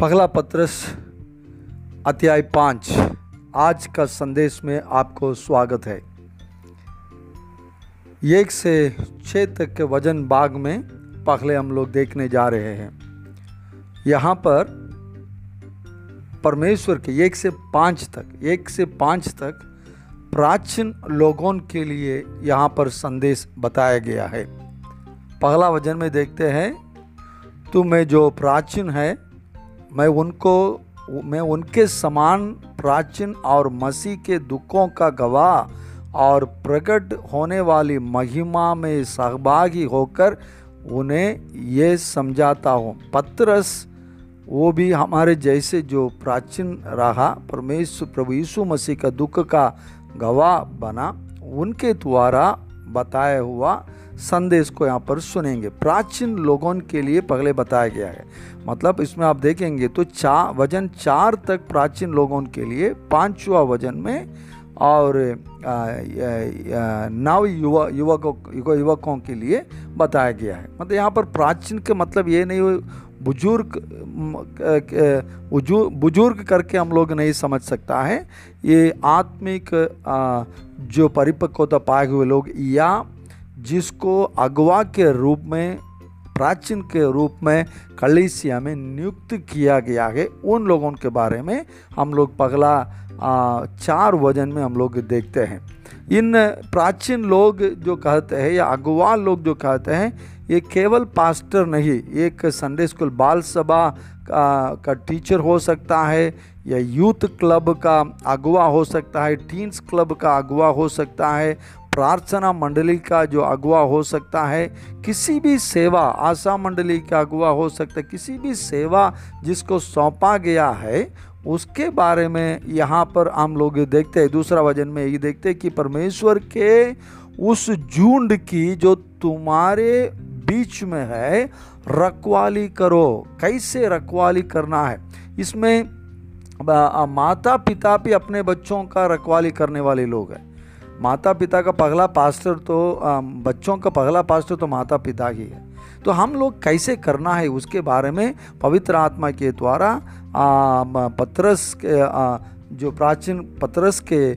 पगला पत्रस, अध्याय पाँच। आज का संदेश में आपको स्वागत है। एक से छः तक के वज़न बाग में पगले हम लोग देखने जा रहे हैं। यहाँ पर परमेश्वर के एक से पाँच तक, एक से पाँच तक प्राचीन लोगों के लिए यहाँ पर संदेश बताया गया है। पहला वज़न में देखते हैं तुम्हें जो प्राचीन है मैं उनको, मैं उनके समान प्राचीन और मसीह के दुखों का गवाह और प्रकट होने वाली महिमा में सहभागी होकर उन्हें ये समझाता हूँ। पत्रस, वो भी हमारे जैसे जो प्राचीन रहा, परमेश्वर प्रभु यीशु मसीह का दुख का गवाह बना, उनके द्वारा बताया हुआ संदेश को यहाँ पर सुनेंगे। प्राचीन लोगों के लिए पहले बताया गया है। मतलब इसमें आप देखेंगे तो चार वज़न चार तक प्राचीन लोगों के लिए पांचवा वज़न में और नव युवा, युवकों युवकों के लिए बताया गया है। मतलब यहाँ पर प्राचीन के मतलब ये नहीं बुज़ुर्ग बुज़ुर्ग करके हम लोग नहीं समझ सकता है। ये आत्मिक जो परिपक्वता पाए हुए लोग या जिसको अगवा के रूप में, प्राचीन के रूप में कलिसिया में नियुक्त किया गया है, उन लोगों के बारे में हम लोग पगला चार वज़न में हम लोग देखते हैं। इन प्राचीन लोग जो कहते हैं या अगवा लोग जो कहते हैं ये केवल पास्टर नहीं एक संडे स्कूल बाल सभा का, का टीचर हो सकता है या यूथ क्लब का अगवा हो सकता है टीन्स क्लब का अगवा हो सकता है प्रार्थना मंडली का जो अगुआ हो सकता है किसी भी सेवा आशा मंडली का अगुआ हो सकता है किसी भी सेवा जिसको सौंपा गया है उसके बारे में यहाँ पर हम लोग देखते हैं दूसरा वज़न में ये देखते हैं कि परमेश्वर के उस झुंड की जो तुम्हारे बीच में है रखवाली करो। कैसे रखवाली करना है? इसमें माता पिता भी अपने बच्चों का रखवाली करने वाले लोग हैं। माता पिता का पगला पास्टर तो बच्चों का पगला पास्टर तो माता पिता ही है। तो हम लोग कैसे करना है उसके बारे में पवित्र आत्मा के द्वारा पत्रस के आ, जो प्राचीन पत्रस के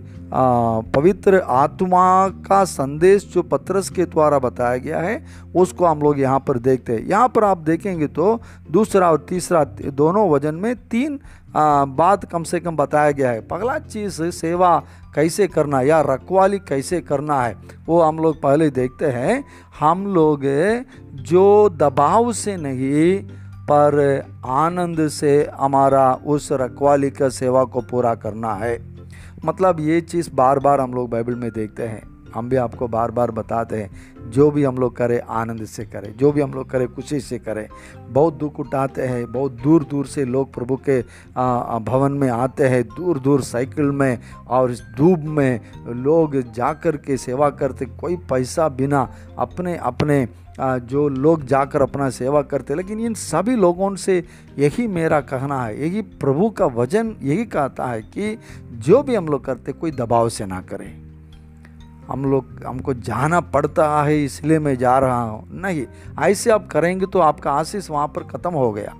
पवित्र आत्मा का संदेश जो पत्रस के द्वारा बताया गया है, उसको हम लोग यहाँ पर देखते हैं। यहाँ पर आप देखेंगे तो दूसरा और तीसरा दोनों वज़न में तीन बात कम से कम बताया गया है। पगला चीज़, सेवा कैसे करना या रखवाली कैसे करना है, वो हम लोग पहले देखते हैं। हम लोग जो दबाव से नहीं पर आनंद से हमारा उस रखवाली का सेवा को पूरा करना है। मतलब ये चीज़ बार बार हम लोग बाइबल में देखते हैं। हम भी आपको बार बार बताते हैं, जो भी हम लोग करें, आनंद से करें, जो भी हम लोग करें, खुशी से करें। बहुत दुख उठाते हैं, बहुत दूर दूर से लोग प्रभु के भवन में आते हैं दूर दूर साइकिल में और इस धूप में लोग जाकर के सेवा करते, कोई पैसा बिना अपने अपने जो लोग जाकर अपना सेवा करते, लेकिन इन सभी लोगों से यही मेरा कहना है, यही प्रभु का वज़न यही कहता है कि जो भी हम लोग करते, कोई दबाव से ना करें। हम लोग, हमको जाना पड़ता है, इसलिए मैं जा रहा हूँ। नहीं, ऐसे आप करेंगे तो आपका आशीष वहाँ पर ख़त्म हो गया।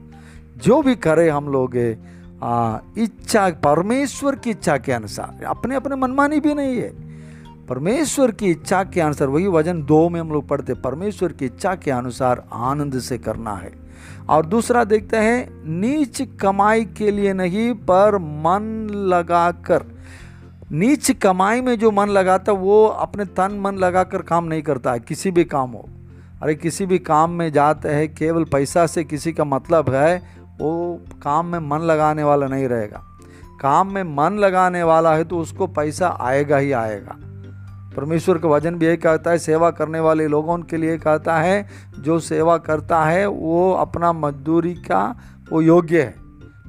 जो भी करे हम लोग इच्छा, परमेश्वर की इच्छा के अनुसार अपने अपने मनमानी भी नहीं है। परमेश्वर की इच्छा के अनुसार, वही वज़न दो में हम लोग पढ़ते परमेश्वर की इच्छा के अनुसार आनंद से करना है। और दूसरा देखते हैं, नीच कमाई के लिए नहीं, पर मन लगाकर। नीच कमाई में जो मन लगाता, वो अपने तन मन लगाकर काम नहीं करता है किसी भी काम हो। अरे, किसी भी काम में जाते हैं, केवल पैसा से किसी का मतलब है, वो काम में मन लगाने वाला नहीं रहेगा। काम में मन लगाने वाला है तो उसको पैसा आएगा ही आएगा। परमेश्वर का वचन भी यही कहता है, सेवा करने वाले लोगों के लिए कहता है, जो सेवा करता है, वो अपना मजदूरी का, वो योग्य है।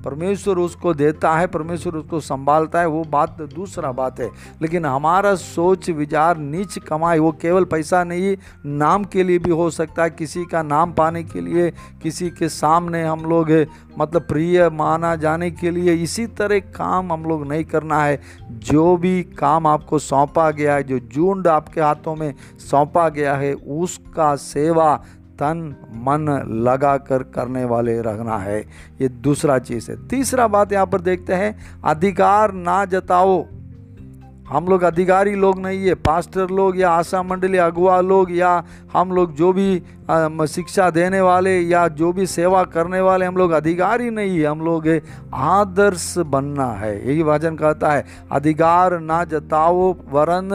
परमेश्वर उसको देता है, परमेश्वर उसको संभालता है, वो बात दूसरा बात है। लेकिन हमारा सोच, विचार, नीच, कमाई, वो केवल पैसा नहीं, नाम के लिए भी हो सकता है। किसी का नाम पाने के लिए, किसी के सामने हम लोग मतलब प्रिय माना जाने के लिए इसी तरह काम हम लोग नहीं करना है। जो भी काम आपको सौंपा गया है, जो जूंड आपके हाथों में सौंपा गया है, उसका सेवा तन मन लगा कर करने वाले रहना है। ये दूसरा चीज़ है। तीसरा बात यहाँ पर देखते हैं, अधिकार ना जताओ। हम लोग अधिकारी लोग नहीं है, पास्टर लोग या आशा मंडली अगुआ लोग या हम लोग जो भी शिक्षा देने वाले या जो भी सेवा करने वाले, हम लोग अधिकारी नहीं है। हम लोग आदर्श बनना है। यही वचन कहता है, अधिकार ना जताओ, वरन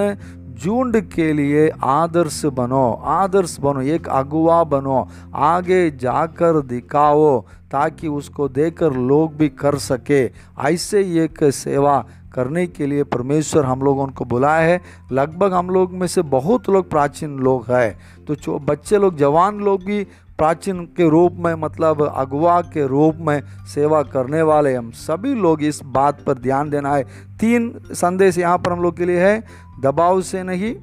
झुंड के लिए आदर्श बनो आदर्श बनो, एक अगुआ बनो, आगे जाकर दिखाओ ताकि उसको देकर लोग भी कर सके। ऐसे एक सेवा करने के लिए परमेश्वर हम लोगों को बुलाया है। लगभग हम लोग में से बहुत लोग प्राचीन लोग हैं। तो बच्चे लोग, जवान लोग भी प्राचीन के रूप में मतलब अगुआ के रूप में सेवा करने वाले हम सभी लोग इस बात पर ध्यान देना है। तीन संदेश यहाँ पर हम लोग के लिए है, दबाव से नहीं,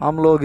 हम लोग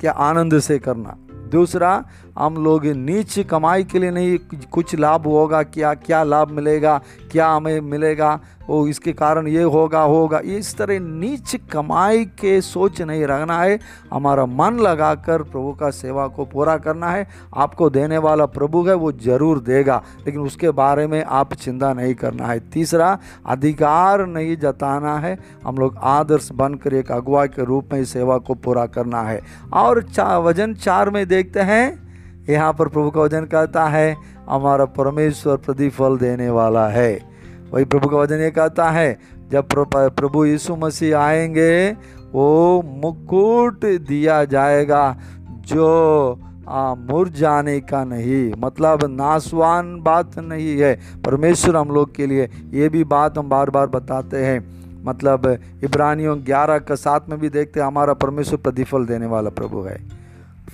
क्या आनंद से करना। दूसरा, हम लोग नीच कमाई के लिए नहीं, कुछ लाभ होगा, क्या क्या लाभ मिलेगा, क्या हमें मिलेगा वो इसके कारण ये होगा होगा। इस तरह नीच कमाई के सोच नहीं रखना है। हमारा मन लगाकर प्रभु का सेवा को पूरा करना है। आपको देने वाला प्रभु है, वो ज़रूर देगा। लेकिन उसके बारे में आप चिंता नहीं करना है। तीसरा, अधिकार नहीं जताना है। हम लोग आदर्श बनकर एक अगुवा के रूप में सेवा को पूरा करना है। और चा, वज़न चार में देखते हैं। यहाँ पर प्रभु का वज़न कहता है, हमारा परमेश्वर प्रतिफल देने वाला है। वही प्रभु का वचन ये कहता है, जब प्रभु यीशु मसीह आएँगे, वो मुकुट दिया जाएगा जो मुरझाने का नहीं मतलब नासवान बात नहीं है। परमेश्वर हम लोग के लिए ये भी बात हम बार बार बताते हैं। मतलब इब्रानियों ग्यारह का साथ में भी देखते हैं, हमारा परमेश्वर प्रतिफल देने वाला प्रभु है।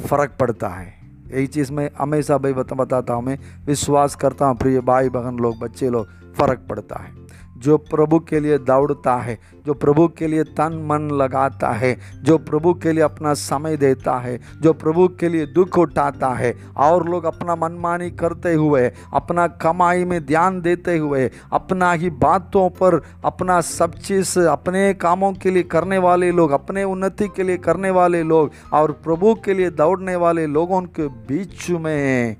फ़र्क पड़ता है। यही चीज़ मैं हमेशा भाई बता, बताता हूँ, मैं विश्वास करता हूँ, प्रिय भाई बहन लोग, बच्चे लोग फ़र्क पड़ता है। जो प्रभु के लिए दौड़ता है, जो प्रभु के लिए तन मन लगाता है, जो प्रभु के लिए अपना समय देता है, जो प्रभु के लिए दुख उठाता है, और लोग अपना मनमानी करते हुए, अपना कमाई में ध्यान देते हुए, अपना ही बातों पर, अपना सब चीज़ अपने कामों के लिए करने वाले लोग, अपने उन्नति के लिए करने वाले लोग, और प्रभु के लिए दौड़ने वाले लोगों के बीच में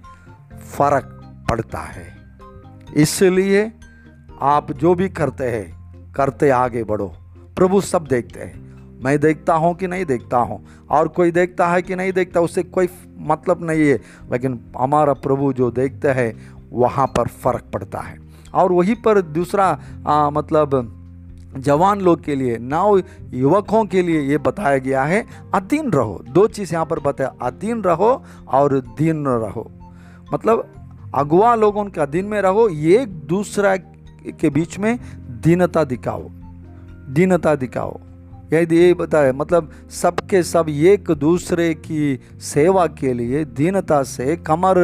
फ़र्क पड़ता है। इसलिए आप जो भी करते हैं करते आगे बढ़ो। प्रभु सब देखते हैं। मैं देखता हूँ कि नहीं देखता हूँ? और कोई देखता है कि नहीं देखता उससे कोई मतलब नहीं है। लेकिन हमारा प्रभु जो देखते हैं वहाँ पर फ़र्क पड़ता है। और वहीं पर दूसरा आ, मतलब जवान लोग के लिए नव युवकों के लिए ये बताया गया है अधीन रहो। दो चीज़ यहाँ पर बताया अधीन रहो और दीन रहो। मतलब अगुआ लोगों के अधीन में रहो एक दूसरा के बीच में दीनता दिखाओ दीनता दिखाओ। यदि यही बताए मतलब सबके सब एक दूसरे की सेवा के लिए दीनता से कमर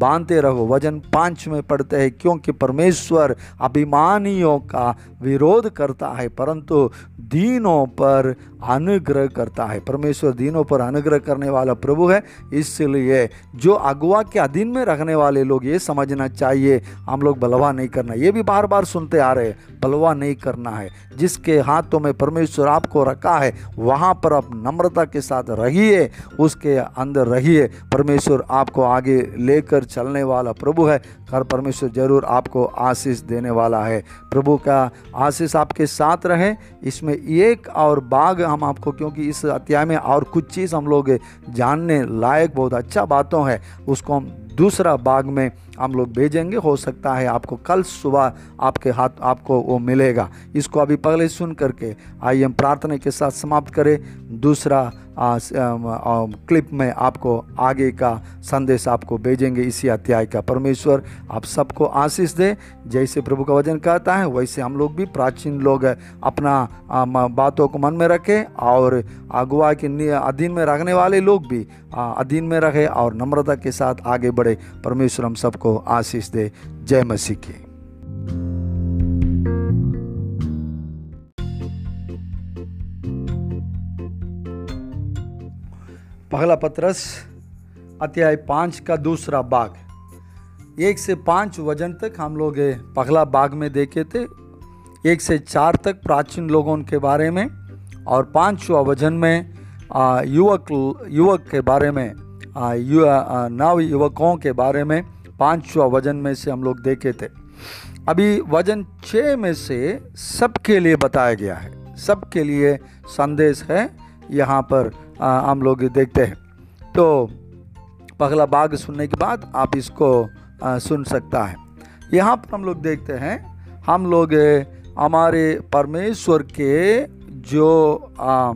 बांधते रहो। वज़न पाँच में पढ़ते हैं, क्योंकि परमेश्वर अभिमानियों का विरोध करता है, परंतु दीनों पर अनुग्रह करता है। परमेश्वर दीनों पर अनुग्रह करने वाला प्रभु है। इसलिए जो अगुआ के अधीन में रखने वाले लोग, ये समझना चाहिए, हम लोग बलवा नहीं करना। ये भी बार बार सुनते आ रहे हैं, बलवा नहीं करना है। जिसके हाथों में परमेश्वर आपको रखा है, वहाँ पर आप नम्रता के साथ रहिए, उसके अंदर रहिए। परमेश्वर आपको आगे लेकर चलने वाला प्रभु है। हर परमेश्वर ज़रूर आपको आशीष देने वाला है। प्रभु का आशीष आपके साथ रहे, इसमें एक और बाग हम आपको, क्योंकि इस अध्याय में और कुछ चीज़ हम लोग जानने लायक बहुत अच्छा बातों है, उसको हम दूसरा बाग में हम लोग भेजेंगे। हो सकता है आपको कल सुबह आपके हाथ आपको वो मिलेगा। इसको अभी पहले सुन करके आइए हम प्रार्थना के साथ समाप्त करें। दूसरा आ, आ, क्लिप में आपको आगे का संदेश आपको भेजेंगे इसी अध्याय का। परमेश्वर आप सबको आशीष दे। जैसे प्रभु का वज़न कहता है वैसे हम लोग भी प्राचीन लोग अपना आ, बातों को मन में रखें और अगुआ के अधीन में रखने वाले लोग भी अधीन में रहे और नम्रता के साथ आगे बढ़े। परमेश्वर हम सबको आशीष दे। जय मसीह की। पहला पत्रस, अध्याय पाँच का दूसरा बाग एक से पाँच वज़न तक हम लोग पहला बाग में देखे थे। एक से चार तक प्राचीन लोगों के बारे में और पांचवा वज़न में युवक युवक के बारे में। नव युवकों के बारे में पांचवा वज़न में से हम लोग देखे थे। अभी वज़न छः में से सबके लिए बताया गया है। सबके लिए संदेश है यहाँ पर हम लोग देखते हैं। तो पगला बाग सुनने के बाद आप इसको आ, सुन सकता है। यहाँ पर हम लोग देखते हैं हम लोग हमारे परमेश्वर के जो आ,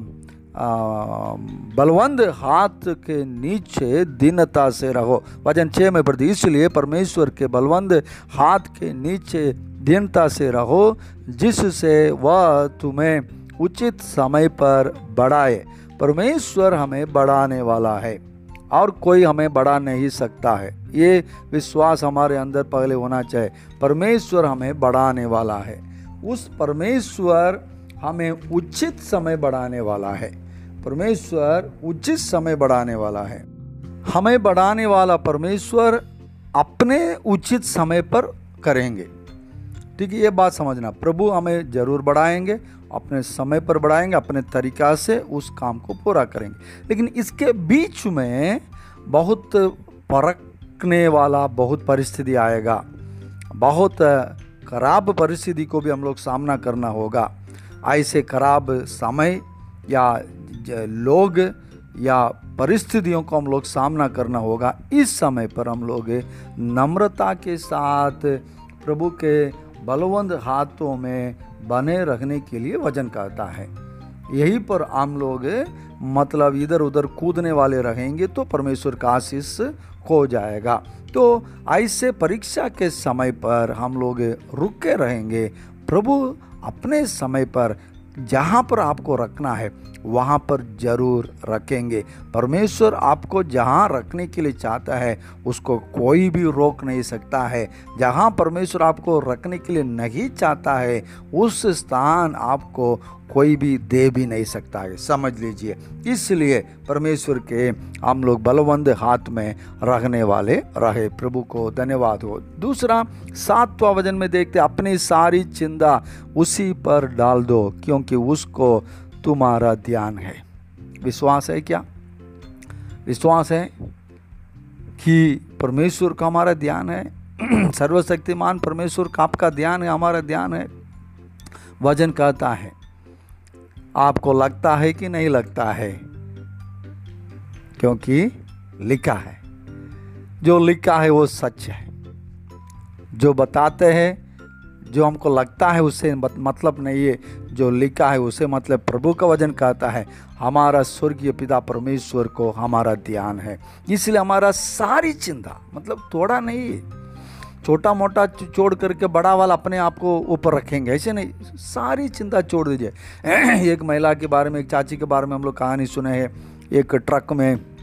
बलवंद हाथ के नीचे दीनता से रहो। वज़न छः में पढ़ती, इसलिए परमेश्वर के बलवंद हाथ के नीचे दीनता से रहो, जिससे वह तुम्हें उचित समय पर बढ़ाए। परमेश्वर हमें बढ़ाने वाला है, और कोई हमें बढ़ा नहीं सकता है। ये विश्वास हमारे अंदर पहले होना चाहिए। परमेश्वर हमें बढ़ाने वाला है। उस परमेश्वर हमें उचित समय बढ़ाने वाला है। परमेश्वर उचित समय बढ़ाने वाला है। हमें बढ़ाने वाला परमेश्वर अपने उचित समय पर करेंगे। ठीक है, ये बात समझना। प्रभु हमें ज़रूर बढ़ाएँगे, अपने समय पर बढ़ाएँगे, अपने तरीका से उस काम को पूरा करेंगे। लेकिन इसके बीच में बहुत परखने वाला बहुत परिस्थिति आएगा। बहुत खराब परिस्थिति को भी हम लोग सामना करना होगा। ऐसे खराब समय या लोग या परिस्थितियों को हम लोग सामना करना होगा। इस समय पर हम लोग नम्रता के साथ प्रभु के बलवंत हाथों में बने रखने के लिए वज़न करता है। यही पर हम लोग मतलब इधर उधर कूदने वाले रहेंगे तो परमेश्वर का आशीष खो जाएगा। तो ऐसे परीक्षा के समय पर हम लोग रुके रहेंगे। प्रभु अपने समय पर जहाँ पर आपको रखना है वहाँ पर ज़रूर रखेंगे। परमेश्वर आपको जहाँ रखने के लिए चाहता है, उसको कोई भी रोक नहीं सकता है। जहाँ परमेश्वर आपको रखने के लिए नहीं चाहता है, उस स्थान आपको कोई भी दे भी नहीं सकता है। समझ लीजिए, इसलिए परमेश्वर के हम लोग बलवंद हाथ में रहने वाले रहे। प्रभु को धन्यवाद हो। दूसरा, सातवा वज़न में देखते अपनी सारी चिंता उसी पर डाल दो, क्योंकि उसको तुम्हारा ध्यान है। विश्वास है क्या? विश्वास है कि परमेश्वर का हमारा ध्यान है। सर्वशक्तिमान परमेश्वर का आपका ध्यान है, हमारा ध्यान है। वज़न कहता है, आपको लगता है कि नहीं लगता है? क्योंकि लिखा है। जो लिखा है वो सच है। जो बताते हैं, जो हमको लगता है, उससे मतलब नहीं है। जो लिखा है, उसे मतलब प्रभु का वज़न कहता है, हमारा स्वर्गीय पिता परमेश्वर को हमारा ध्यान है। इसलिए हमारा सारी चिंता मतलब थोड़ा नहीं छोटा मोटा छोड़ करके बड़ा वाला अपने आप को ऊपर रखेंगे, ऐसे नहीं, सारी चिंता छोड़ दीजिए। एक महिला के बारे में, एक चाची के बारे में हम लोग कहानी सुने हैं, एक ट्रक में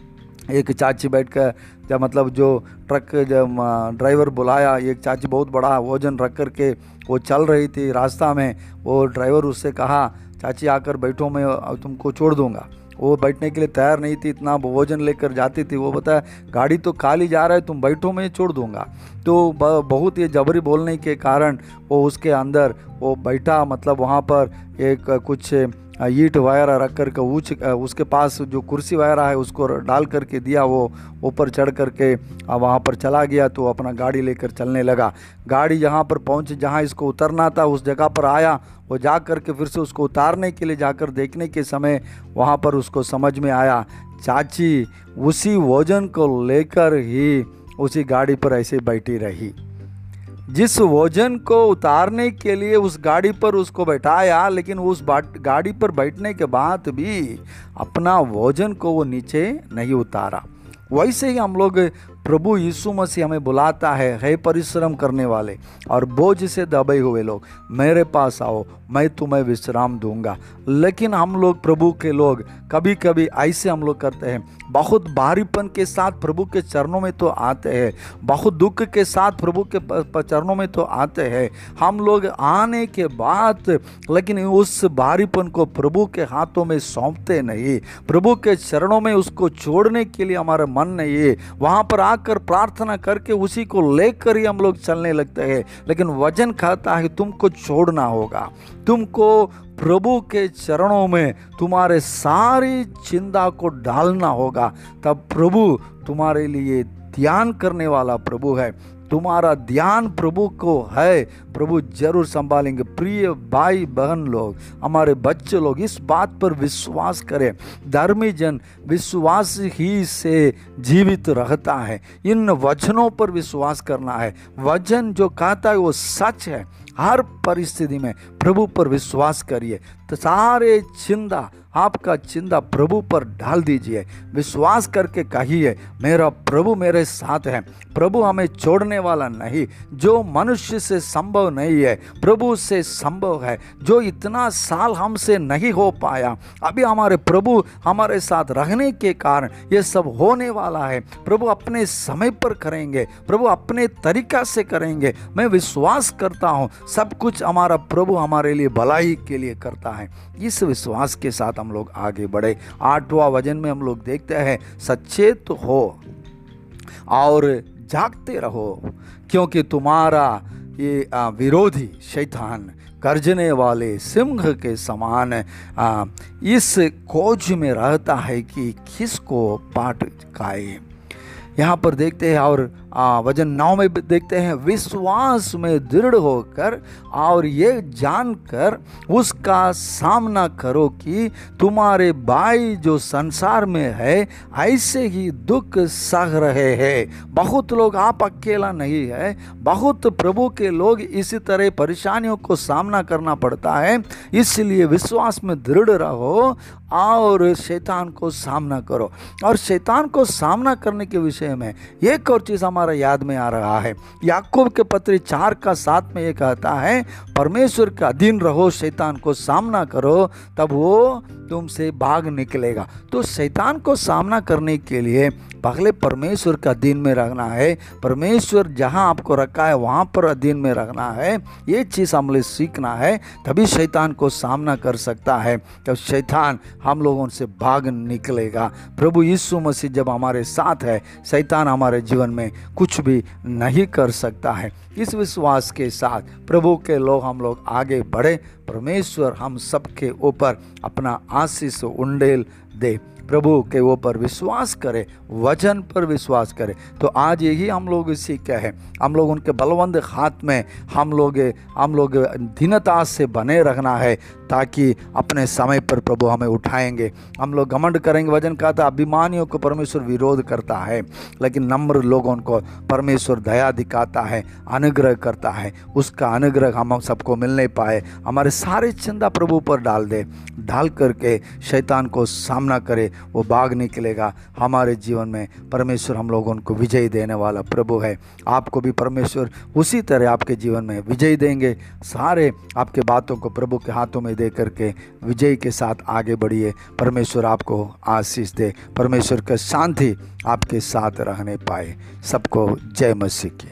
एक चाची बैठ कर जब मतलब जो ट्रक, जब ड्राइवर बुलाया, एक चाची बहुत बड़ा वज़न रख कर के वो चल रही थी रास्ता में, वो ड्राइवर उससे कहा, चाची आकर बैठो, मैं तुमको छोड़ दूँगा। वो बैठने के लिए तैयार नहीं थी, इतना भोजन लेकर जाती थी, वो बताया गाड़ी तो खाली जा रहा है, तुम बैठो, मैं छोड़ दूँगा। तो बहुत ही जबरी बोलने के कारण वो उसके अंदर वो बैठा मतलब वहाँ पर एक कुछ ईट वगैरह रख कर के ऊँच उसके पास जो कुर्सी वगैरह है, उसको डाल करके दिया, वो ऊपर चढ़ करके वहाँ पर चला गया तो अपना गाड़ी लेकर चलने लगा। गाड़ी जहाँ पर पहुँच, जहाँ इसको उतरना था, उस जगह पर आया। वो जा कर के फिर से उसको उतारने के लिए, जाकर देखने के समय वहाँ पर उसको समझ में आया। चाची, उसी वज़न को लेकर ही उसी गाड़ी पर ऐसे बैठी रही। जिस वज़न को उतारने के लिए उस गाड़ी पर उसको बैठाया, लेकिन उस गाड़ी पर बैठने के बाद भी अपना वज़न को वो नीचे नहीं उतारा। वैसे ही हम लोग प्रभु यीशु मसीह हमें बुलाता है, हे परिश्रम करने वाले, और बोझ से दबे हुए लोग, मेरे पास आओ, मैं तुम्हें विश्राम दूँगा। लेकिन हम लोग प्रभु के लोग कभी कभी ऐसे हम लोग करते हैं, बहुत भारीपन के साथ प्रभु के चरणों में तो आते हैं, बहुत दुख के साथ प्रभु के चरणों में तो आते हैं। हम लोग आने के बाद, लेकिन उस भारीपन को प्रभु के हाथों में सौंपते नहीं, प्रभु के चरणों में उसको छोड़ने के लिए हमारा मन नहीं है। वहाँ पर आकर प्रार्थना करके उसी को लेकर ही हम लोग चलने लगते हैं। लेकिन वज़न कहता है, तुमको छोड़ना होगा। तुमको प्रभु के चरणों में तुम्हारे सारी चिंता को डालना होगा। तब प्रभु तुम्हारे लिए ध्यान करने वाला प्रभु है। तुम्हारा ध्यान प्रभु को है। प्रभु ज़रूर संभालेंगे। प्रिय भाई, बहन लोग, हमारे बच्चे लोग, इस बात पर विश्वास करें। धर्मी जन विश्वास ही से जीवित रहता है। इन वचनों पर विश्वास करना है। वचन जो कहता है वो सच है। हर परिस्थिति में प्रभु पर विश्वास करिए। तो सारे चिंता आपका चिंता प्रभु पर डाल दीजिए। विश्वास करके कहिए, मेरा प्रभु मेरे साथ है। प्रभु हमें छोड़ने वाला नहीं। जो मनुष्य से संभव नहीं है, प्रभु से संभव है। जो इतना साल हमसे नहीं हो पाया, अभी हमारे प्रभु हमारे साथ रहने के कारण ये सब होने वाला है। प्रभु अपने समय पर करेंगे, प्रभु अपने तरीका से करेंगे। मैं विश्वास करता हूँ, सब कुछ हमारा प्रभु हमारे लिए भलाई के लिए करता है। इस विश्वास के साथ हम लोग आगे बढ़े। आठवां वज़न में हम लोग देखते हैं, सचेत हो और जागते रहो, क्योंकि तुम्हारा ये विरोधी शैतान गर्जने वाले सिंह के समान इस खोज में रहता है कि किसको पाट खाए यहाँ पर देखते हैं और वज़न नौ में देखते हैं, विश्वास में दृढ़ होकर और ये जानकर उसका सामना करो कि तुम्हारे भाई जो संसार में है, ऐसे ही दुख सह रहे हैं। बहुत लोग आप अकेला नहीं है, बहुत प्रभु के लोग इसी तरह परेशानियों को सामना करना पड़ता है, इसलिए विश्वास में दृढ़ रहो और शैतान को सामना करो। और शैतान को सामना करने के विषय में एक और चीज़ हमारे हमारा याद में आ रहा है। याकूब के पत्र चार का साथ में ये कहता है, परमेश्वर के अधीन रहो, शैतान को सामना करो, तब वो तुमसे भाग निकलेगा। तो शैतान को सामना करने के लिए पहले परमेश्वर का अधीन में रखना है। परमेश्वर जहाँ आपको रखा है, वहाँ पर अधीन में रखना है। ये चीज़ हमने सीखना है, तभी शैतान को सामना कर सकता है। तब शैतान हम लोगों से भाग निकलेगा। प्रभु यीशु मसीह जब हमारे साथ है, शैतान हमारे जीवन में कुछ भी नहीं कर सकता है। इस विश्वास के साथ प्रभु के लोग हम लोग आगे बढ़े। परमेश्वर हम सबके ऊपर अपना आशीष उंडेल दे। प्रभु के ऊपर विश्वास करें, वचन पर विश्वास करें। तो आज यही हम लोग सीखे हैं, हम लोग उनके बलवंत हाथ में हम लोग हम लोग दीनता से बने रखना है, ताकि अपने समय पर प्रभु हमें उठाएँगे। हम लोग घमंड करेंगे वज़न कहा था अभिमानियों को परमेश्वर विरोध करता है, लेकिन नम्र लोगों को परमेश्वर दया दिखाता है, अनुग्रह करता है। उसका अनुग्रह हम सबको मिल नहीं पाए। हमारे सारे चिंता प्रभु पर डाल दे, डाल करके शैतान को सामना करे वो भाग निकलेगा। हमारे जीवन में परमेश्वर हम लोगों को विजय देने वाला प्रभु है। आपको भी परमेश्वर उसी तरह आपके जीवन में विजय देंगे। सारे आपके बातों को प्रभु के हाथों में दे करके विजय के साथ आगे बढ़िए। परमेश्वर आपको आशीष दे। परमेश्वर का शांति आपके साथ रहने पाए। सबको जय मसीह की।